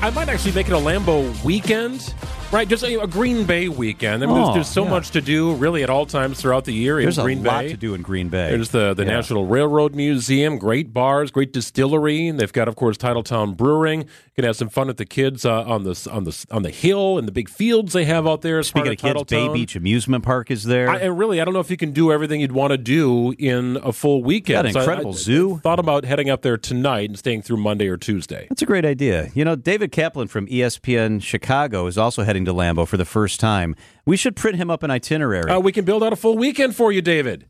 I, might actually make it a Lambeau weekend. Right, just a, a Green Bay weekend. I mean, Oh, there's, there's so yeah. much to do, really, at all times throughout the year There's in Green Bay. There's a lot to do in Green Bay. There's the, the Yeah. National Railroad Museum, great bars, great distillery. They've got, of course, Titletown Brewing. You can have some fun with the kids uh, on the on the on the hill and the big fields they have out there. Speaking of kids, Bay Beach Amusement Park is there. I, and really, I don't know if you can do everything you'd want to do in a full weekend. Got an So I- incredible I, zoo. Thought about heading up there tonight and staying through Monday or Tuesday. That's a great idea. You know, David Kaplan from ESPN Chicago is also heading to Lambeau for the first time. We should print him up an itinerary. Uh, we can build out a full weekend for you, David.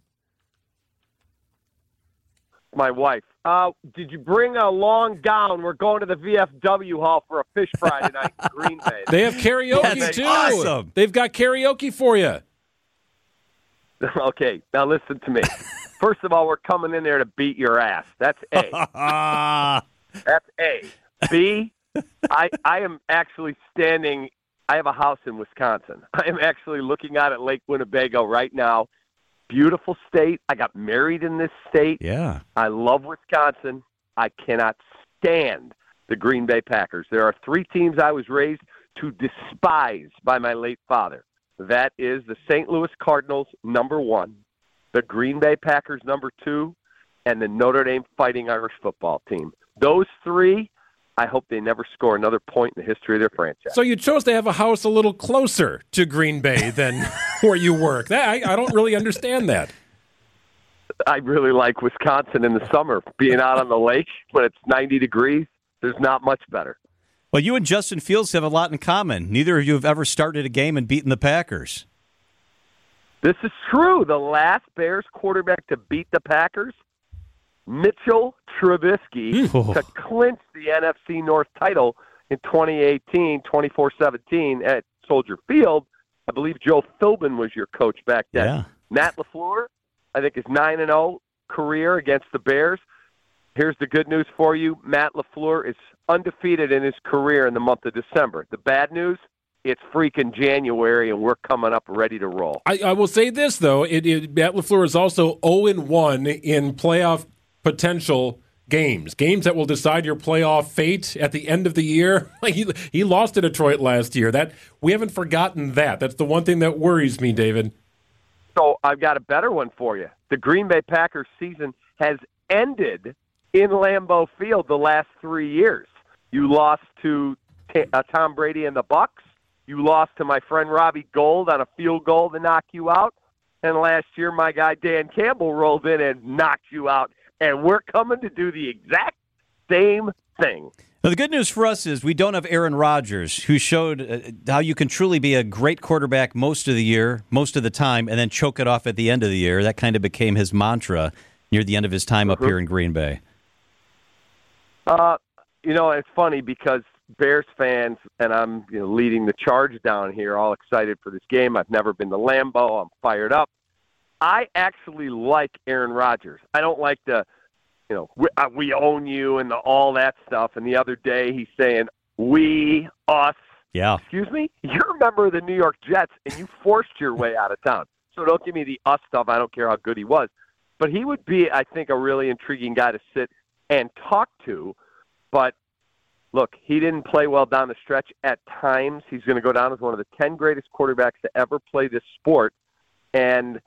my wife. Uh, did you bring a long gown? We're going to the VFW hall for a fish fry tonight in Green Bay. They have karaoke That's too. awesome. They've got karaoke for you. okay, now listen to me. First of all, we're coming in there to beat your ass. That's A. Ah, That's A. B. I I am actually standing. I have a house in Wisconsin. I am actually looking out at Lake Winnebago right now. Beautiful state. I got married in this state. yeah. I love Wisconsin. I cannot stand the Green Bay Packers. There are three teams I was raised to despise by my late father. That is the St. Louis Cardinals, number one, the Green Bay Packers, number two, and the Notre Dame Fighting Irish football team. Those three, I hope they never score another point in the history of their franchise. So you chose to have a house a little closer to Green Bay than where you work. That, I, I don't really understand that. I really like Wisconsin in the summer, being out on the lake when it's 90 degrees. There's not much better. Well, you and Justin Fields have a lot in common. Neither of you have ever started a game and beaten the Packers. This is true. The last Bears quarterback to beat the Packers, Mitchell Trubisky, Hmm. to clinch the NFC North title in 2018, 24-17 at Soldier Field. I believe Joe Philbin was your coach back then. Yeah. Matt LaFleur, I think, is 9 and 0 career against the Bears. Here's the good news for you. Matt LaFleur is undefeated in his career in the month of December. The bad news, it's freaking January and we're coming up ready to roll. I, I will say this though: it, it, Matt LaFleur is also zero and one in playoff potential games, games that will decide your playoff fate at the end of the year. He he lost to Detroit last year. That we haven't forgotten that. That's the one thing that worries me, David. So I've got a better one for you. The Green Bay Packers season has ended in Lambeau Field the last three years. You lost to T- uh, Tom Brady and the Bucs. You lost to my friend Robbie Gould on a field goal to knock you out. And last year, my guy Dan Campbell rolled in and knocked you out. And we're coming to do the exact same thing. Now, the good news for us is we don't have Aaron Rodgers, who showed uh, how you can truly be a great quarterback most of the year, most of the time, and then choke it off at the end of the year. That kind of became his mantra near the end of his time up here in Green Bay. Uh, you know, it's funny because Bears fans, and I'm you know, leading the charge down here, all excited for this game. I've never been to Lambeau. I'm fired up. I actually like Aaron Rodgers. I don't like the, you know, we, uh, we own you and the, all that stuff. And the other day he's saying we, us. Yeah. Excuse me? You're a member of the New York Jets, and you forced your way out of town. So don't give me the us stuff. I don't care how good he was. But he would be, I think, a really intriguing guy to sit and talk to. But look, he didn't play well down the stretch at times. He's going to go down as one of the 10 greatest quarterbacks to ever play this sport. And,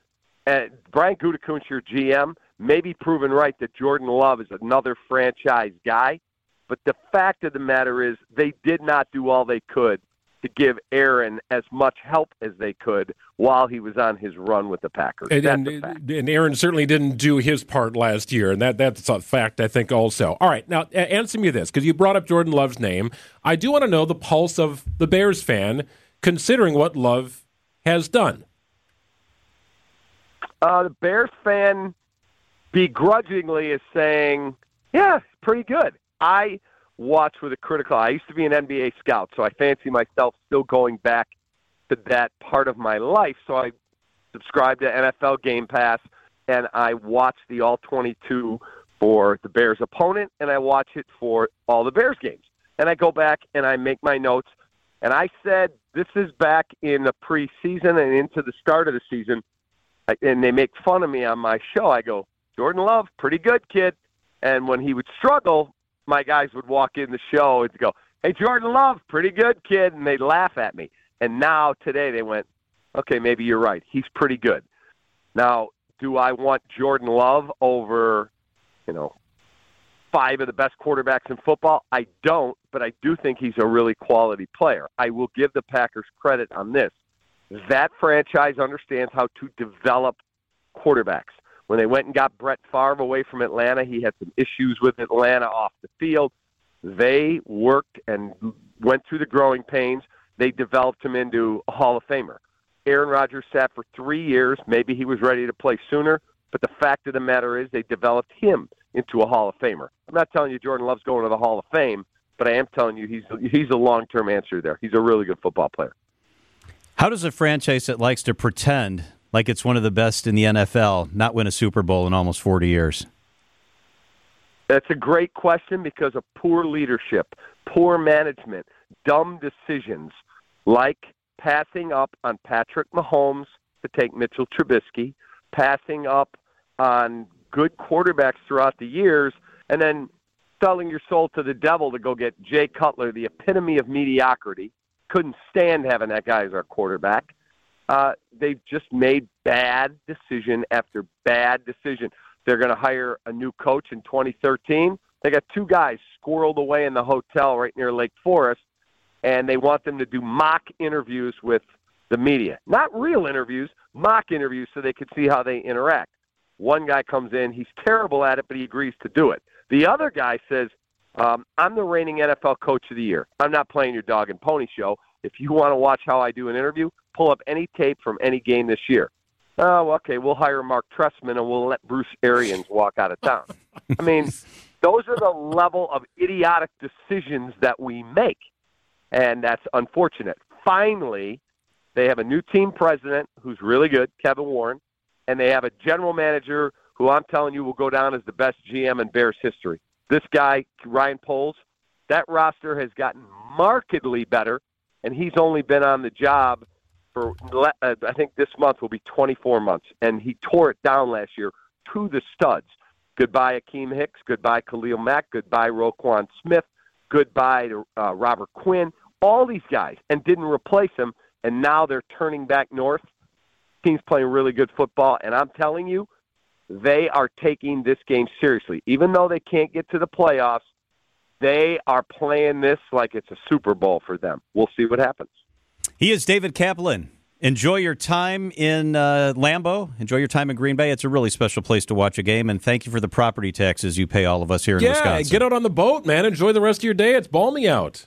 and Brian Gutekunst, your GM, may be proven right that Jordan Love is another franchise guy. But the fact of the matter is, they did not do all they could to give Aaron as much help as they could while he was on his run with the Packers. And, and, and Aaron certainly didn't do his part last year, and that that's a fact, I think, also. All right, now answer me this because you brought up Jordan Love's name. I do want to know the pulse of the Bears fan, considering what Love has done. Uh, the Bears fan begrudgingly is saying, yeah, pretty good. I watch with a critical eye. I used to be an NBA scout, so I fancy myself still going back to that part of my life. So I subscribe to NFL Game Pass, and I watch the All 22 for the Bears' opponent, and I watch it for all the Bears games. And I go back and I make my notes. And I said, this is back in the preseason and into the start of the season and they make fun of me on my show. I go, Jordan Love, pretty good kid. And when he would struggle, my guys would walk in the show and go, "Hey, Jordan Love, pretty good kid," and they laugh at me. And now today they went, "Okay, maybe you're right. He's pretty good." Now, do I want Jordan Love over, you know, five of the best quarterbacks in football? I don't, but I do think he's a really quality player. I will give the Packers credit on this. That franchise understands how to develop quarterbacks. When they went and got Brett Favre away from Atlanta, he had some issues with Atlanta off the field. They worked and went through the growing pains. They developed him into a Hall of Famer. Aaron Rodgers sat for three years. Maybe he was ready to play sooner, but the fact of the matter is they developed him into a Hall of Famer. I'm not telling you Jordan Love's going to the Hall of Fame, but I am telling you he's he's a long term answer there. He's a really good football player. How does a franchise that likes to pretend like it's one of the best in the NFL not win a Super Bowl in almost 40 years? That's a great question because of poor leadership, poor management, dumb decisions like passing up on Patrick Mahomes to take Mitchell Trubisky, passing up on good quarterbacks throughout the years, and then selling your soul to the devil to go get Jay Cutler, the epitome of mediocrity. Couldn't stand having that guy as our quarterback. Uh, they've just made bad decision after bad decision. They're going to hire a new coach in 2013. They got two guys squirreled away in the hotel right near Lake Forest, and they want them to do mock interviews with the media. Not real interviews, mock interviews so they could see how they interact. One guy comes in, he's terrible at it, but he agrees to do it. The other guy says, um, I'm the reigning NFL coach of the year. I'm not playing your dog and pony show. If you want to watch how I do an interview, pull up any tape from any game this year. Oh, okay, we'll hire Mark Trestman and we'll let Bruce Arians walk out of town. I mean, those are the level of idiotic decisions that we make, and that's unfortunate. Finally, they have a new team president who's really good, Kevin Warren, and they have a general manager who I'm telling you will go down as the best GM in Bears history. This guy, Ryan Poles, that roster has gotten markedly better, and he's only been on the job for uh, I think this month will be 24 months, and he tore it down last year to the studs. Goodbye, Akiem Hicks. Goodbye, Khalil Mack. Goodbye, Roquan Smith. Goodbye to uh, Robert Quinn. All these guys, and didn't replace them, and now they're turning back north. Team's playing really good football, and I'm telling you, they are taking this game seriously. Even though they can't get to the playoffs, they are playing this like it's a Super Bowl for them. We'll see what happens. He is David Kaplan. Enjoy your time in uh, Lambeau. Enjoy your time in Green Bay. It's a really special place to watch a game, and thank you for the property taxes you pay all of us here in yeah, Wisconsin. Yeah, get out on the boat, man. Enjoy the rest of your day. It's balmy out.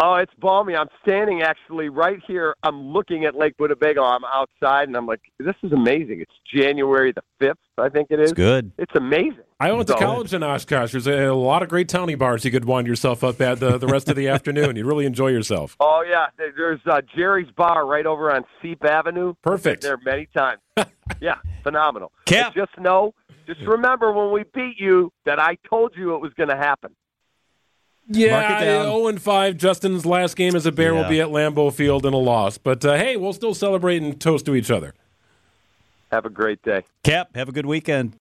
Oh, it's balmy. I'm standing actually right here. I'm looking at Lake Winnebago. I'm outside, and I'm like, this is amazing. It's January the 5th, I think it is. It's good. It's amazing. I went so, to college in Oshkosh. There's a, a, lot of great towny bars you could wind yourself up at the, the rest of the afternoon. You'd really enjoy yourself. Oh, yeah. There's uh, Jerry's Bar right over on Seep Avenue. Perfect. there many times. yeah, phenomenal. Cap. just know, just remember when we beat you that I told you it was going to happen. Yeah, 0 and 5. Justin's last game as a Bear yeah. will be at Lambeau Field in a loss. But uh, hey, we'll still celebrate and toast to each other. Have a great day. Cap, have a good weekend.